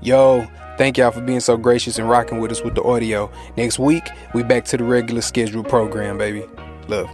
Yo, thank y'all for being so gracious and rocking with us with the audio. Next week, we back to the regular scheduled program, baby. Love.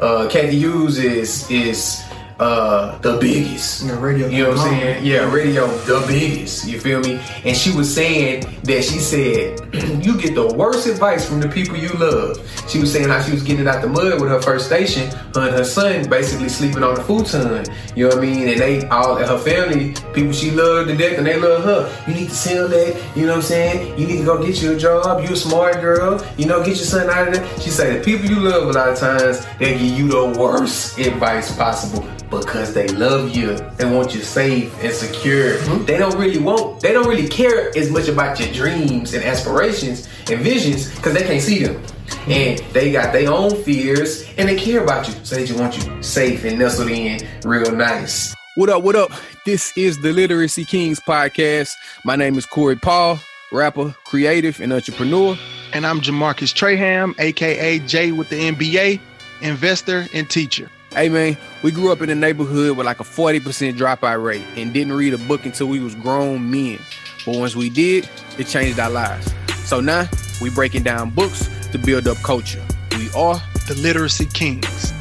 Uh, Cathy Hughes is is uh the biggest. Yeah, radio. You know what I'm saying? Yeah, radio the biggest. You feel me? And she was saying that she said you get the worst advice from the people you love. She was saying how she was getting out the mud with her first station, her and her son basically sleeping on the futon. You know what I mean? And they all her family, people she loved to death and they love her. You need to sell that, you know what I'm saying? You need to go get you a job, you a smart girl, you know, get your son out of there. She said the people you love a lot of times, they give you the worst advice possible because they love you and want you safe and secure. Mm-hmm. They don't really want, they don't really care as much about your dreams and aspirations and visions because they can't see them. Mm-hmm. And they got their own fears and they care about you. So they just want you safe and nestled in real nice. What up, what up? This is the Literacy Kings podcast. My name is Corey Paul, rapper, creative, and entrepreneur. And I'm Jamarcus Traham, aka Jay with the NBA, investor and teacher. Hey man, we grew up in a neighborhood with like a 40% dropout rate and didn't read a book until we was grown men. But once we did, it changed our lives. So now we breaking down books to build up culture. We are The Literacy Kings.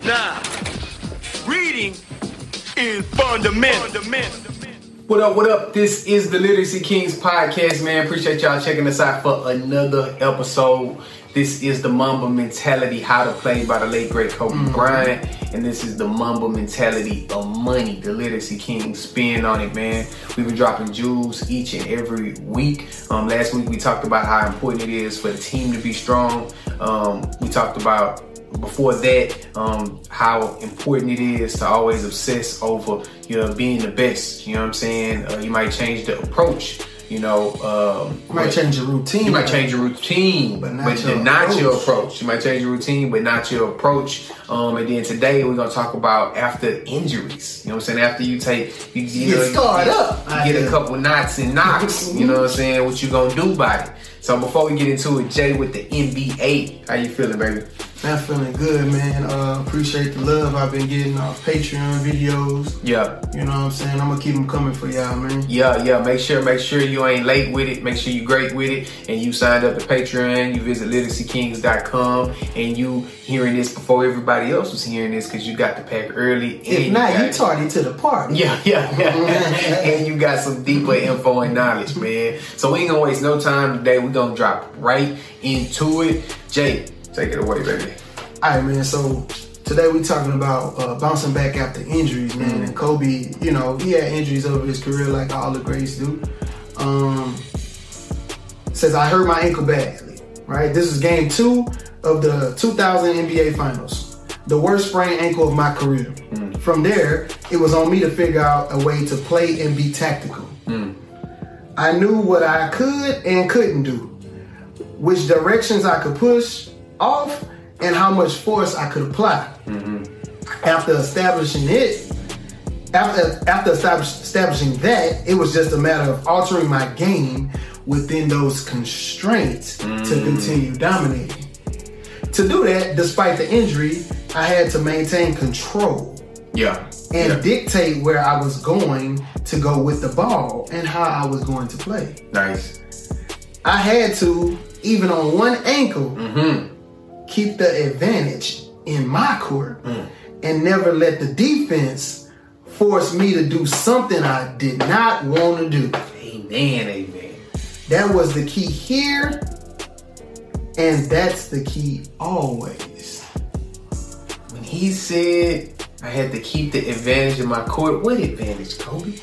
Now, reading is fundamental. What up, what up? This is the Literacy Kings podcast, man. Appreciate y'all checking us out for another episode. This is the Mamba Mentality, How to Play by the late great Kobe Bryant. And this is the Mamba Mentality of Money, the Literacy Kings spin on it, man. We've been dropping jewels each and every week. Um, last week we talked about how important it is for the team to be strong. Um, we talked about before that, um, how important it is to always obsess over you know being the best. You know what I'm saying? Uh, you might change the approach. You know, um, You might but- change your routine. you might change your routine, But but, not your not your approach. approach. You might change your routine, but not your approach. Um, and then today we're gonna talk about after injuries. You know what I'm saying? After you take, you, you Get know, you scarred get, up you get a couple knots and knocks. you know what I'm saying? What you gonna do about it? So before we get into it, Jay with the NBA, how you feeling, baby? Man, feeling good, man. Uh, appreciate the love I've been getting off Patreon videos. Yeah. You know what I'm saying? I'm gonna keep them coming for y'all, man. Yeah, yeah. Make sure, make sure you ain't late with it. Make sure you great with it, and you signed up to Patreon. You visit literacykings.com, and you hearing this before everybody else was hearing this because you got the pack early. If not, you got- tardy to the party. Yeah, yeah, yeah. and you got some deeper info and knowledge, man. So we ain't gonna waste no time today. We're gonna drop right into it. Jay, take it away, baby. All right, man. So today we talking about uh, bouncing back after injuries, man. And Kobe, you know, he had injuries over his career like all the greats do. Um, says I hurt my ankle badly. Right. This is game two of the 2000 NBA Finals. The worst sprained ankle of my career. From there, it was on me to figure out a way to play and be tactical. I knew what I could and couldn't do which directions I could push off, and how much force I could apply. After establishing it, after after establish, establishing that, it was just a matter of altering my game within those constraints to continue dominating. To do that, despite the injury, I had to maintain control Yeah. and yeah. dictate where I was going to go with the ball and how I was going to play. nice. I had to, even on one ankle, Mm-hmm. Keep the advantage in my court mm. and never let the defense force me to do something I did not want to do. Amen, amen. That was the key here, and that's the key always. When he said I had to keep the advantage in my court, what advantage, Kobe?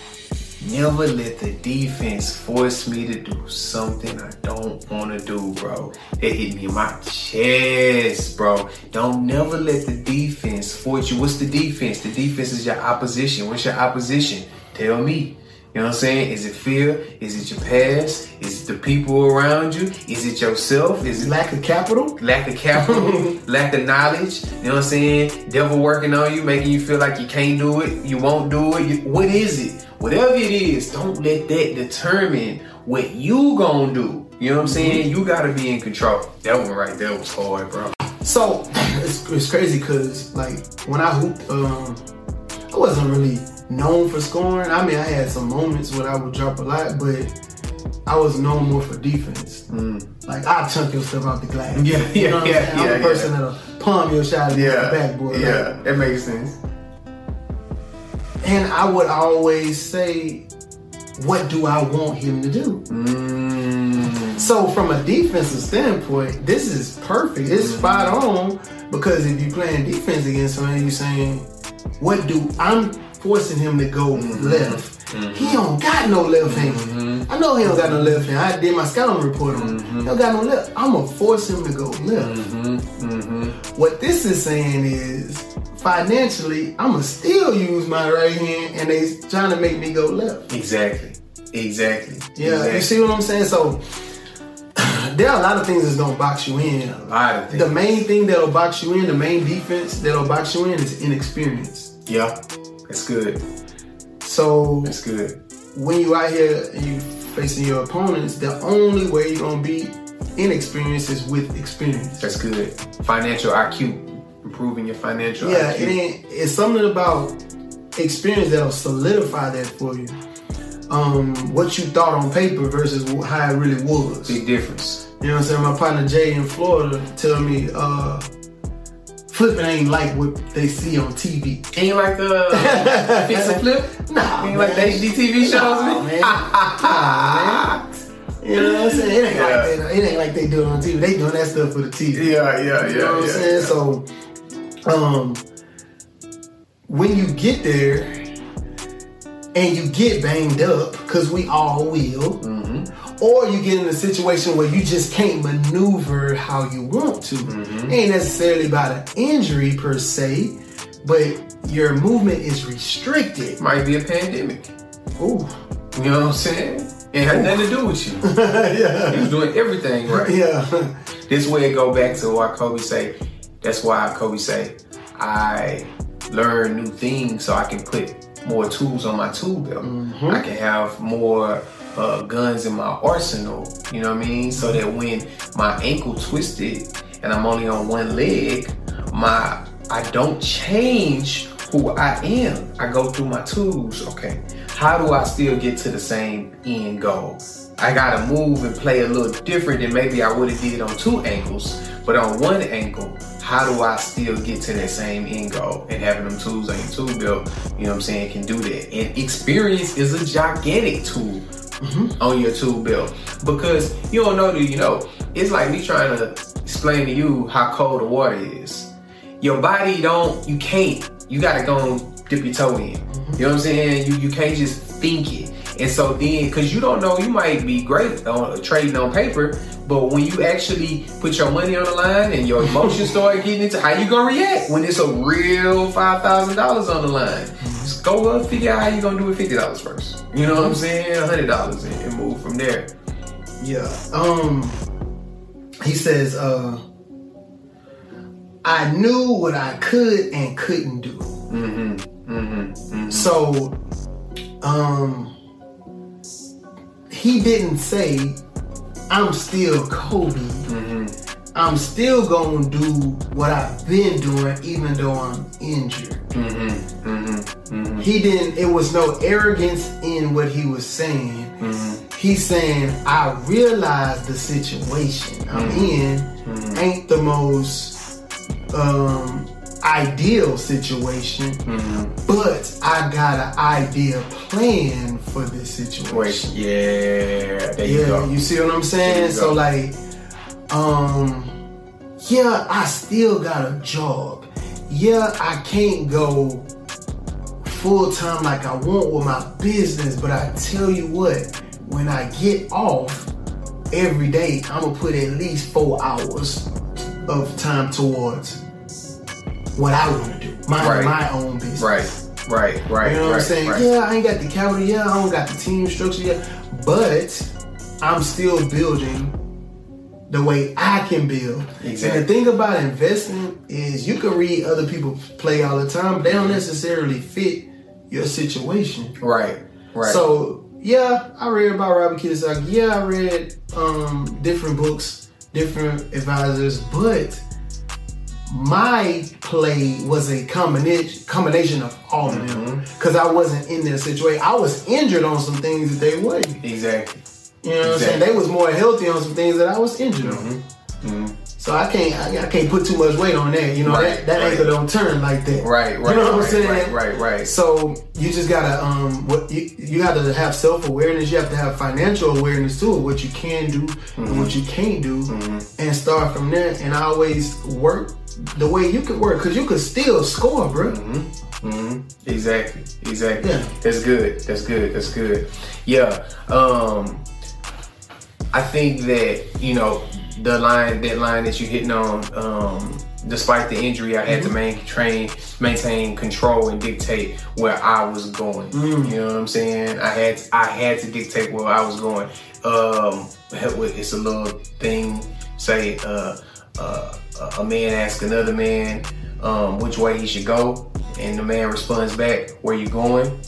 Never let the defense force me to do something I don't want to do, bro. That hit me in my chest, bro. Don't never let the defense force you. What's the defense? The defense is your opposition. What's your opposition? Tell me. You know what I'm saying? Is it fear? Is it your past? Is it the people around you? Is it yourself? Is it Lack of capital? lack of capital, lack of knowledge, you know what I'm saying? Devil working on you, making you feel like you can't do it, you won't do it. You, what is it? Whatever it is, don't let that determine what you gonna do. You know what I'm saying? You gotta be in control. That one right there was hard, bro. So it's, it's crazy because like when I hooped, um, I wasn't really known for scoring. I mean, I had some moments when I would drop a lot, but I was known more for defense. Like I chunk your stuff out the glass. Mm. Yeah, You yeah, know what I'm yeah? I'm yeah, a person yeah. that'll palm your shot against Yeah, the backboard. yeah, Like, that makes sense. And I would always say, what do I want him to do? Mm, So from a defensive standpoint, this is perfect. It's mm. spot on because if you're playing defense against him, you're saying, what do I'm forcing him to go mm-hmm. left? He mm-hmm. don't got no left hand. Mm-hmm. I know he don't got no left hand. I did my scouting report on him. He don't got no left. I'm gonna force him to go left. What this is saying is financially, I'm gonna still use my right hand, and they trying to make me go left. exactly, exactly. Yeah, exactly. you see what I'm saying? So there are a lot of things that's gonna box you in. a lot of things. The main thing that'll box you in, the main defense that'll box you in is inexperience. yeah, that's good. So That's good. when you out here and you facing your opponents, the only way you're gonna be inexperienced is with experience. That's good. Financial IQ, improving your financial Yeah, IQ. it ain't. It's something about experience that'll solidify that for you. Um, what you thought on paper versus how it really was. Big difference. You know what I'm saying? My partner Jay in Florida tell me, uh, flipping ain't like what they see on TV. Ain't like the fix and flip. Nah, Ain't like the man. HGTV shows, Nah, man. man. Nah, man. You know what I'm saying? It ain't, Yeah. like they, it ain't like they do it on TV. They doing that stuff for the TV. Yeah, yeah, yeah. You know what I'm yeah, saying? yeah. So, um, when you get there and you get banged up, because we all will, Mm-hmm. or you get in a situation where you just can't maneuver how you want to. Mm-hmm. Ain't necessarily about an injury per se, but your movement is restricted. Might be a pandemic. Ooh. You know what I'm saying? It had nothing to do with you. yeah. He was doing everything right. Yeah. This way it go back to what Kobe say. That's why Kobe say, I learn new things so I can put more tools on my tool belt. I can have more uh, guns in my arsenal. You know what I mean? So that when my ankle twisted and I'm only on one leg, my I don't change who I am. I go through my tools. Okay, how do I still get to the same end goal? I gotta move and play a little different than maybe I would have did on two ankles, but on one ankle, how do I still get to that same end goal? And having them tools on your tool belt, you know what I'm saying, can do that. And experience is a gigantic tool mm-hmm. on your tool belt because you don't know that you know. It's like me trying to explain to you how cold the water is. Your body don't, you can't. You gotta go and dip your toe in. You mm-hmm. know what I'm saying? You you can't just think it. And so then, because you don't know, you might be great on trading on paper, but when you actually put your money on the line and your emotions start getting into how you gonna react when it's a real five thousand dollars on the line. Just go up, figure out how you gonna do it fifty dollars first. You know what I'm saying? hundred dollars and, and move from there. Yeah. Um he says, uh I knew what I could and couldn't do. Mm-hmm. Mm-hmm. mm-hmm. So um he didn't say I'm still Kobe. I'm still gonna do what I've been doing even though I'm injured. Mm-hmm. Mm-hmm. He didn't it was no arrogance in what he was saying. He's saying I realize the situation I'm in ain't the most um ideal situation, but I got an idea plan for this situation. Yeah, there you Yeah, go. you see what I'm saying? So like, um, yeah, I still got a job. Yeah, I can't go full time like I want with my business, but I tell you what, when I get off every day, I'm gonna put at least four hours of time towards what I want to do, mind Right. my own business. Right, right, right. You know what right, I'm saying? Right. Yeah, I ain't got the capital. Yeah, I don't got the team structure yet. But I'm still building the way I can build. Exactly. And the thing about investing is you can read other people play all the time, but they don't necessarily fit your situation. Right, right. So yeah, I read about Robert Kiyosaki. Yeah, I read um, different books, different advisors, but my play was a combination combination of all of them Mm-hmm. because I wasn't in their situation. I was injured on some things that they wasn't. Exactly. You know what I'm saying? They was more healthy on some things that I was injured Mm-hmm. on. So I can't I, I can't put too much weight on that. You know Right, that, that right. ankle don't turn like that. Right, right, You know what I'm saying? right, right, right. So you just gotta um what you you gotta have self awareness. You have to have financial awareness too of what you can do and what you can't do, and start from there. And I always work the way you could work because you could still score, bro. Mm. Mm. Exactly. Exactly. Yeah. That's good. That's good. That's good. Yeah. Um I think that, you know, the line that line that you're hitting on, um, despite the injury, I had to maintain maintain control and dictate where I was going. You know what I'm saying? I had I had to dictate where I was going. Um it's a little thing, say uh uh, a man asks another man um, which way he should go, and the man responds back, "Where you going?"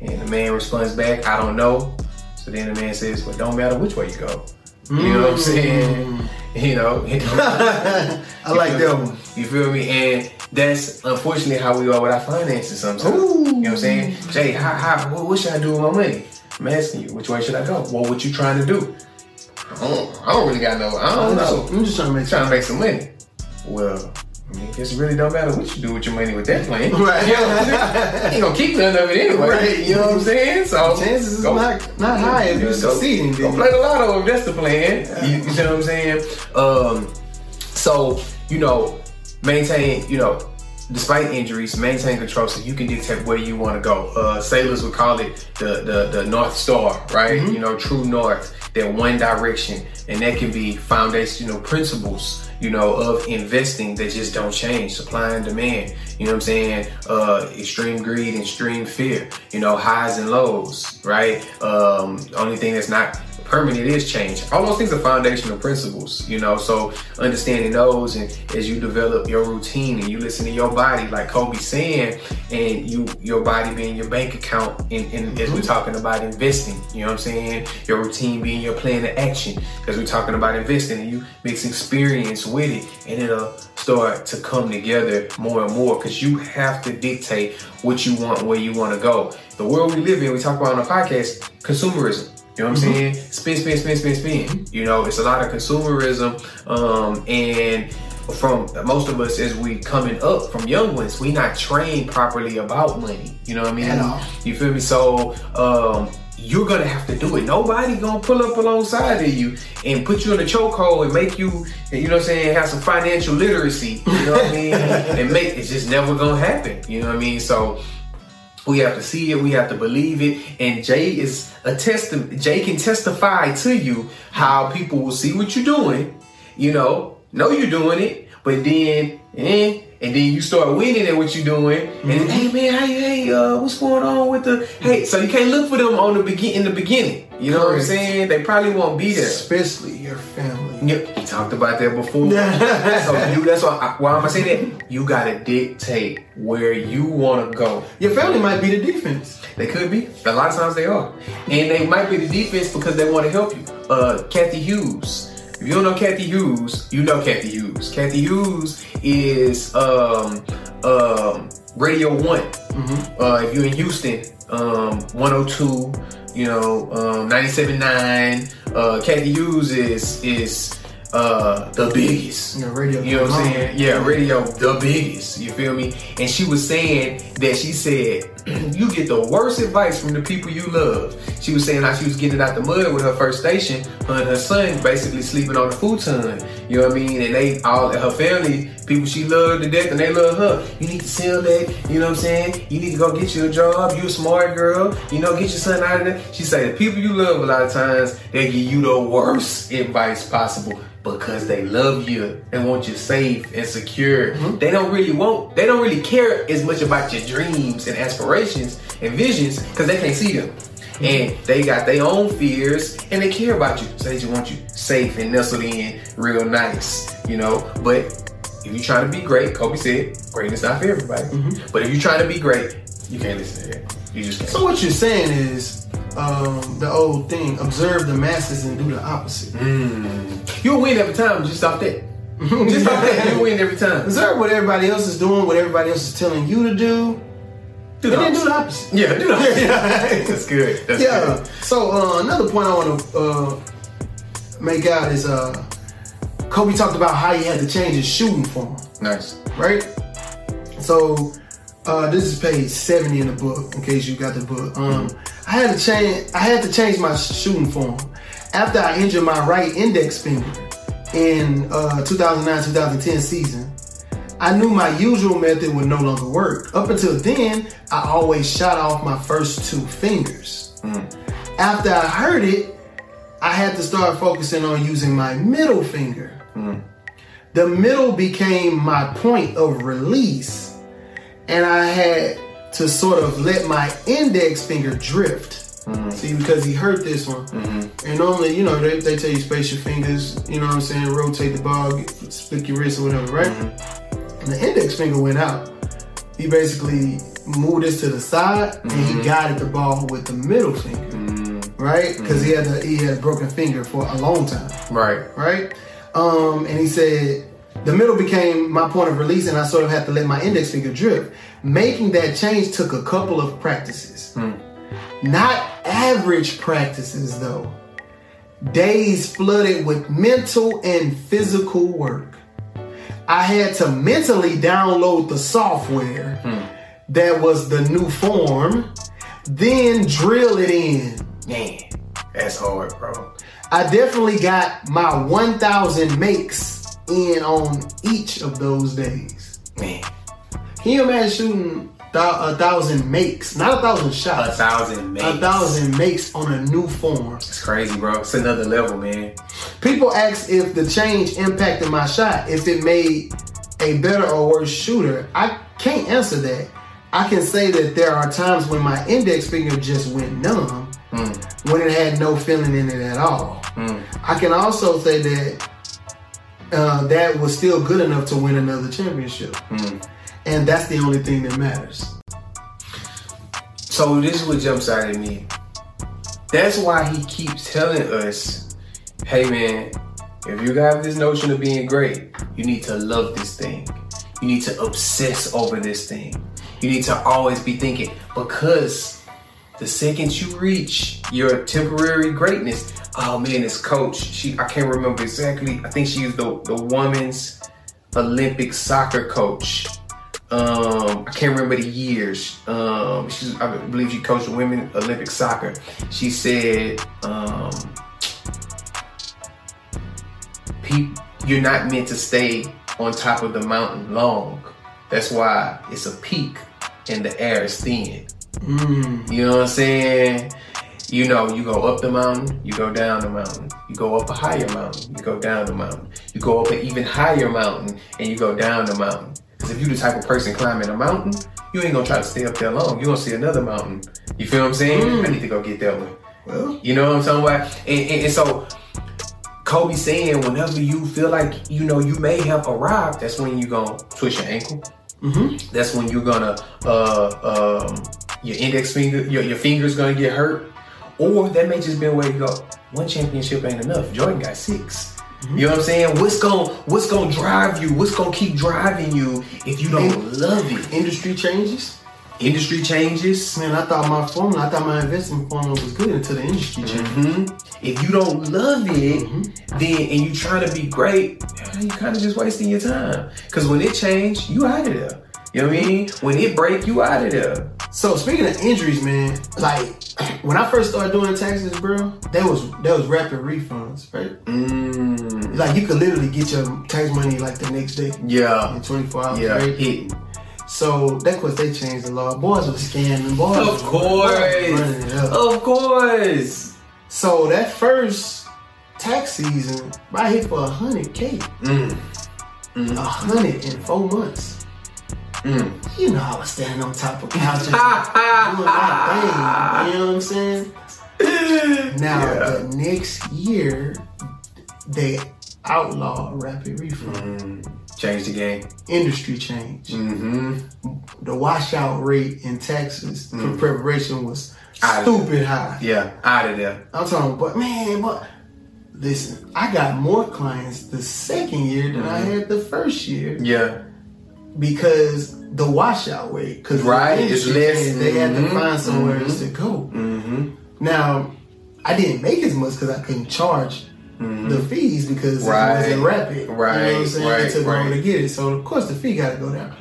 And the man responds back, "I don't know." So then the man says, "Well, don't matter which way you go." You know what I'm saying? You know, it don't I like that one. you feel me? And that's unfortunately how we are with our finances sometimes. Ooh. You know what I'm saying? Jay, how, how, what, what should I do with my money? I'm asking you, which way should I go? Well, what you trying to do? I don't, I don't really got no, I don't know. I'm just trying to make trying to make some money. Well, I mean, I guess it really don't matter what you do with your money with that plan. Right. You know what I'm saying? You ain't gonna keep none of it anyway. Right. You know what I'm saying? So Chances is go- not not high if you're go- succeeding. Go then. play the lotto if that's the plan. You, you see what I'm saying? Um, so you know, maintain. You know, despite injuries, maintain control so you can dictate where you want to go. Uh, sailors would call it the the, the North Star, right? Mm-hmm. You know, true north. That one direction, and that can be foundational principles. You know, of investing that just don't change. Supply and demand. You know what I'm saying? Uh, extreme greed, extreme fear. You know, highs and lows. Right. Um, only thing that's not permanent is change. All those things are foundational principles, you know. So understanding those, and as you develop your routine and you listen to your body, like Kobe saying, and you your body being your bank account, and, and as we're mm-hmm. talking about investing, you know what I'm saying. Your routine being your plan of action, because we're talking about investing, and you mix experience with it, and it'll start to come together more and more. Because you have to dictate what you want, where you want to go. The world we live in, we talk about on the podcast, consumerism. You know what I'm saying? Spin, spin, spin, spin, spin. You know, it's a lot of consumerism. Um, and from most of us as we coming up from young ones, we not trained properly about money. You know what I mean? At all. You feel me? So um, you're gonna have to do it. Nobody gonna pull up alongside of you and put you in a chokehold and make you, you know what I'm saying, have some financial literacy. You know what I mean? and make it's just never gonna happen. You know what I mean? So we have to see it, we have to believe it, and Jay is a testament. Jay can testify to you how people will see what you're doing, you know, know you're doing it, but then, eh, and then you start winning at what you're doing, and then, hey man, hey, hey, uh, what's going on with the, hey, so you can't look for them on the begin in the beginning. You know what I'm saying? They probably won't be there. Especially your family. Yep, we talked about that before. so you, that's why. I, why am I saying that? You gotta dictate where you want to go. Your family might be the defense. They could be. A lot of times they are. And they might be the defense because they want to help you. Uh, Cathy Hughes. If you don't know Cathy Hughes, you know Cathy Hughes. Cathy Hughes is um, um, Radio One. Uh, if you're in Houston, um, 102, you know, um, 97.9. Uh, Cathy Hughes is is uh, the biggest. Yeah, radio You know what I'm saying? Yeah, radio, the biggest. You feel me? And she was saying that she said, you get the worst advice from the people you love. She was saying how she was getting out the mud with her first station, her and her son basically sleeping on the futon. You know what I mean? And they all her family, people she loved to death, and they love her. You need to sell that. You know what I'm saying? You need to go get you a job. You a smart girl. You know, get your son out of there. She say the people you love a lot of times they give you the worst advice possible because they love you and want you safe and secure. Mm-hmm. They don't really want, they don't really care as much about your dreams and aspirations and visions because they can't see them. And they got their own fears and they care about you. So they just want you safe and nestled in real nice, you know. But if you're trying to be great, Kobe said, greatness not for everybody. But if you're trying to be great, you can't listen to that. You just can't. So what you're saying is um, the old thing: observe the masses and do the opposite. You'll win every time just off that. Just off that, you win every time. Observe what everybody else is doing, what everybody else is telling you to do, Do and then do the opposite. Yeah, do the opposite. Yeah. That's good. That's yeah. good. So uh, another point I want to uh, make out is uh, Kobe talked about how he had to change his shooting form, Nice. right? So uh, this is page seventy in the book. In case you got the book, um, I had to change. I had to change my shooting form after I injured my right index finger in uh, 2009-2010 season. I knew my usual method would no longer work. Up until then, I always shot off my first two fingers. Hmm. After I heard it, I had to start focusing on using my middle finger. Hmm. The middle became my point of release, and I had to sort of let my index finger drift. Hmm. See, because he hurt this one. Mm-hmm. And normally, you know, they, they tell you space your fingers, you know what I'm saying, rotate the ball, split your wrist or whatever, right? Mm-hmm. And the index finger went out. He basically moved this to the side and he mm-hmm. guided the ball with the middle finger, mm-hmm. right? Because he had a, he had a broken finger for a long time Right. right? Um, and he said the middle became my point of release, and I sort of had to let my index finger drift. Making that change took a couple of practices, hmm. not average practices though. Days flooded with mental and physical work. I had to mentally download the software that was the new form, then drill it in. Man, that's hard, bro. I definitely got my 1,000 makes in on each of those days. Man, Can you imagine shooting a thousand makes, not a thousand shots, a thousand makes. a thousand makes on a new form? It's crazy, bro. It's another level, man. People ask if the change impacted my shot, if it made a better or worse shooter. I can't answer that. I can say that there are times when my index finger just went numb, hmm. when it had no feeling in it at all. Hmm. I can also say that uh, that was still good enough to win another championship. Hmm. And that's the only thing that matters. So this is what jumps out at me. That's why he keeps telling us, hey man, if you have this notion of being great, you need to love this thing. You need to obsess over this thing. You need to always be thinking because the second you reach your temporary greatness, oh man, this coach, she I can't remember exactly. I think she was the, the woman's Olympic soccer coach. Um, I can't remember the years. Um, I believe she coached women Olympic soccer. She said, um, "Peop- you're not meant to stay on top of the mountain long. That's why it's a peak and the air is thin. Mm. You know what I'm saying? You know, you go up the mountain, you go down the mountain. You go up a higher mountain, you go down the mountain. You go up an even higher mountain, and you go down the mountain. Because if you're the type of person climbing a mountain, you ain't gonna try to stay up there long. You're gonna see another mountain. You feel what I'm saying? Mm. I need to go get that one. Well, You know what I'm talking about? And, and, and so Kobe saying whenever you feel like you know you may have arrived, that's when you're gonna twist your ankle. That's when you're gonna uh um your index finger your, your finger's gonna get hurt. Or that may just be a way to go. One championship ain't enough. Jordan got 6 You know what I'm saying? What's gonna what's gonna drive you? What's gonna keep driving you if you don't In- love it? industry changes. Industry changes. Man, I thought my formula, I thought my investment formula was good until the industry changed. Mhm. If you don't love it, then and you trying to be great, you kind of just wasting your time. Cause when it change, you out of there. You know what I mean? When it break, you out of there. So speaking of injuries, man, like when I first started doing taxes, bro, that was that was rapid refunds, right? Mm, Like you could literally get your tax money like the next day yeah, in 24 hours, yeah, right? hitting. So that's what they changed the law. Boys were scamming, boys. Of course, boys was running it up. of course. So that first tax season, I hit for a hundred K. Mm, hundred in four months. mm. You know I was standing on top of couches doing my thing. You know what I'm saying? Now Yeah. the next year they outlaw rapid refund. Change the game. Industry change. Mm-hmm. The washout rate in taxes for preparation was stupid high. Yeah, out of there. I'm talking, but man, but listen, I got more clients the second year than I mm-hmm. had the first year Yeah. because the washout rate. Because Right, it's less. They had to find mm-hmm. somewhere else to go. Mm-hmm. Now, I didn't make as much because I couldn't charge mm-hmm. the fees because Right. it wasn't rapid. Right, you know what I'm Right, saying? right, it took right. longer to get it. So of course the fee gotta go down.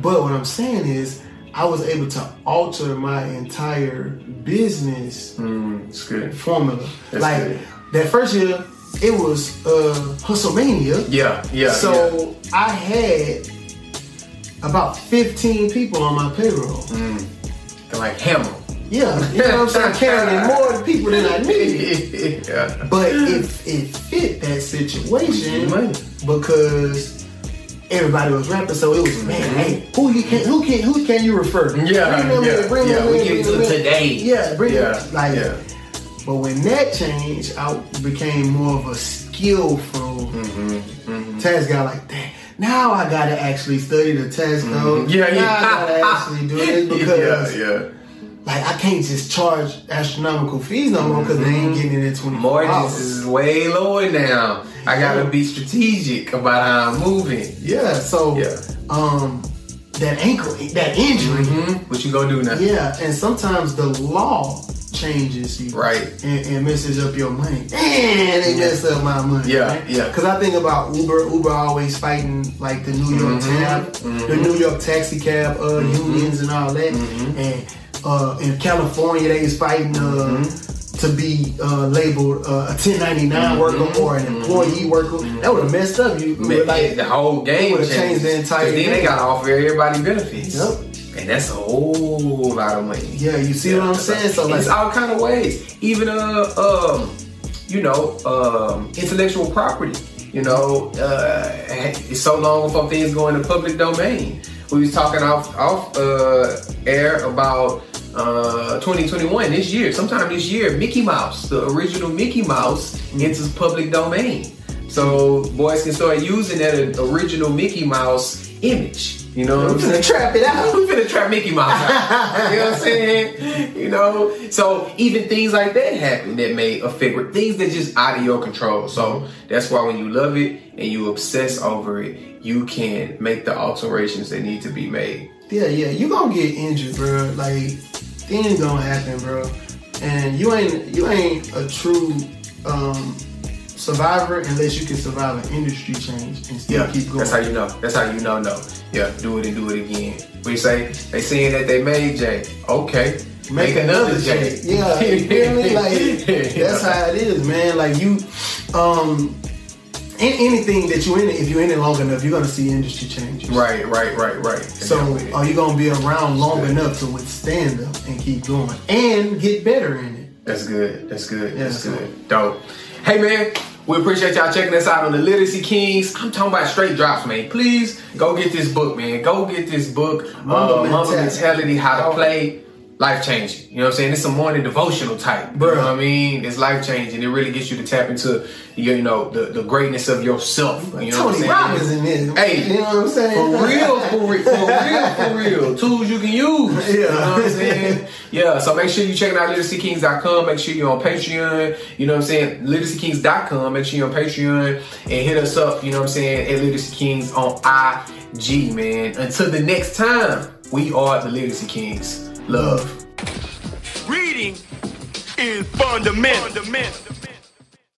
But what I'm saying is I was able to alter my entire business Mm, formula. That's like good. that first year, it was uh Hustlemania. Yeah, yeah. So I had about 15 people on my payroll. Mm. Like hammer. Yeah, you know what I'm saying? Carrying more people than I needed. yeah. But it, it fit that situation because everybody was rapping, so it was man, hey, who you can who can who can you refer? Mm-hmm. Yeah, Bring them yeah, in, bring yeah, them we in, get to today. Yeah, bring Yeah, them like yeah. but when that changed, I became more of a skillful Mm-hmm, task guy like that. Now I gotta actually study the task code. Mm-hmm. Yeah, now yeah. I gotta actually do this because yeah, yeah. Like I can't just charge astronomical fees no more because they ain't getting it in 24 Mortgages hours. is way lower now. I gotta be strategic about how I'm moving. Yeah, so Yeah. um that ankle that injury. hmm What you gonna do now? Yeah, and sometimes the law changes you. Right. And, and messes up your money. Man, they messed up my money. Yeah, right? yeah. Cause I think about Uber, Uber always fighting like the New York Mm-hmm. cab, the New York taxi cab uh, unions and all that. Mm-hmm. And uh, in California they was fighting uh, Mm-hmm. to be uh, labeled uh, a 1099 worker or an employee worker. That would have messed up you. Mm-hmm. Man, like, the whole game would've changed the entire Then they gotta offer everybody benefits. Yep. And that's a whole lot of money. yeah, you see what I'm saying? So like, it's all kind of ways. Even uh um, you know, um, intellectual property. You know, uh, it's so long before things go into public domain. We was talking off off uh, air about uh, 2021 this year. Sometime this year, Mickey Mouse, the original Mickey Mouse, enters public domain. So boys can start using that original Mickey Mouse image. You know what I'm saying? trap it out. We're gonna trap Mickey Mouse out. you know what I'm saying? You know, so even things like that happen that may affect things that just out of your control. So that's why when you love it and you obsess over it, you can make the alterations that need to be made. Yeah, yeah, you gonna get injured, bro. Like things gonna happen, bro. And you ain't you ain't a true um, survivor unless you can survive an industry change and still Yeah, keep going. that's how you know. That's how you know. No, yeah, do it and do it again. We say they saying that they made J. Okay, Make another J. Yeah, you feel me? Like that's how it is, man. Like you, um, in anything that you in it, if you're in it long enough, you're gonna see industry changes. Right, right, right, right. So are you gonna be around long good. enough to withstand them and keep going and get better in it? That's good. That's good. Yeah, That's so- good. Dope. Hey man, we appreciate y'all checking us out on the Literacy Kings. I'm talking about straight drops, man. Please go get this book, man. Go get this book, Mamba uh. Mentality, How to Play. Life changing. You know what I'm saying? It's a morning devotional type. You know what I mean? It's life changing. It really gets you to tap into your, you know, the, the greatness of yourself. You know what I'm Tony saying? Robbins in this. Hey, you know what I'm saying? For real, for real, for real, for real. Tools you can use. You Yeah. know what I'm saying? Yeah, so make sure you check out literacykings.com. Make sure you're on Patreon. You know what I'm saying? Literacykings.com. Make sure you're on Patreon and hit us up, you know what I'm saying, at Literacy Kings on IG, man. Until the next time, we are the Literacy Kings. Love. Reading is fundamental. fundamental.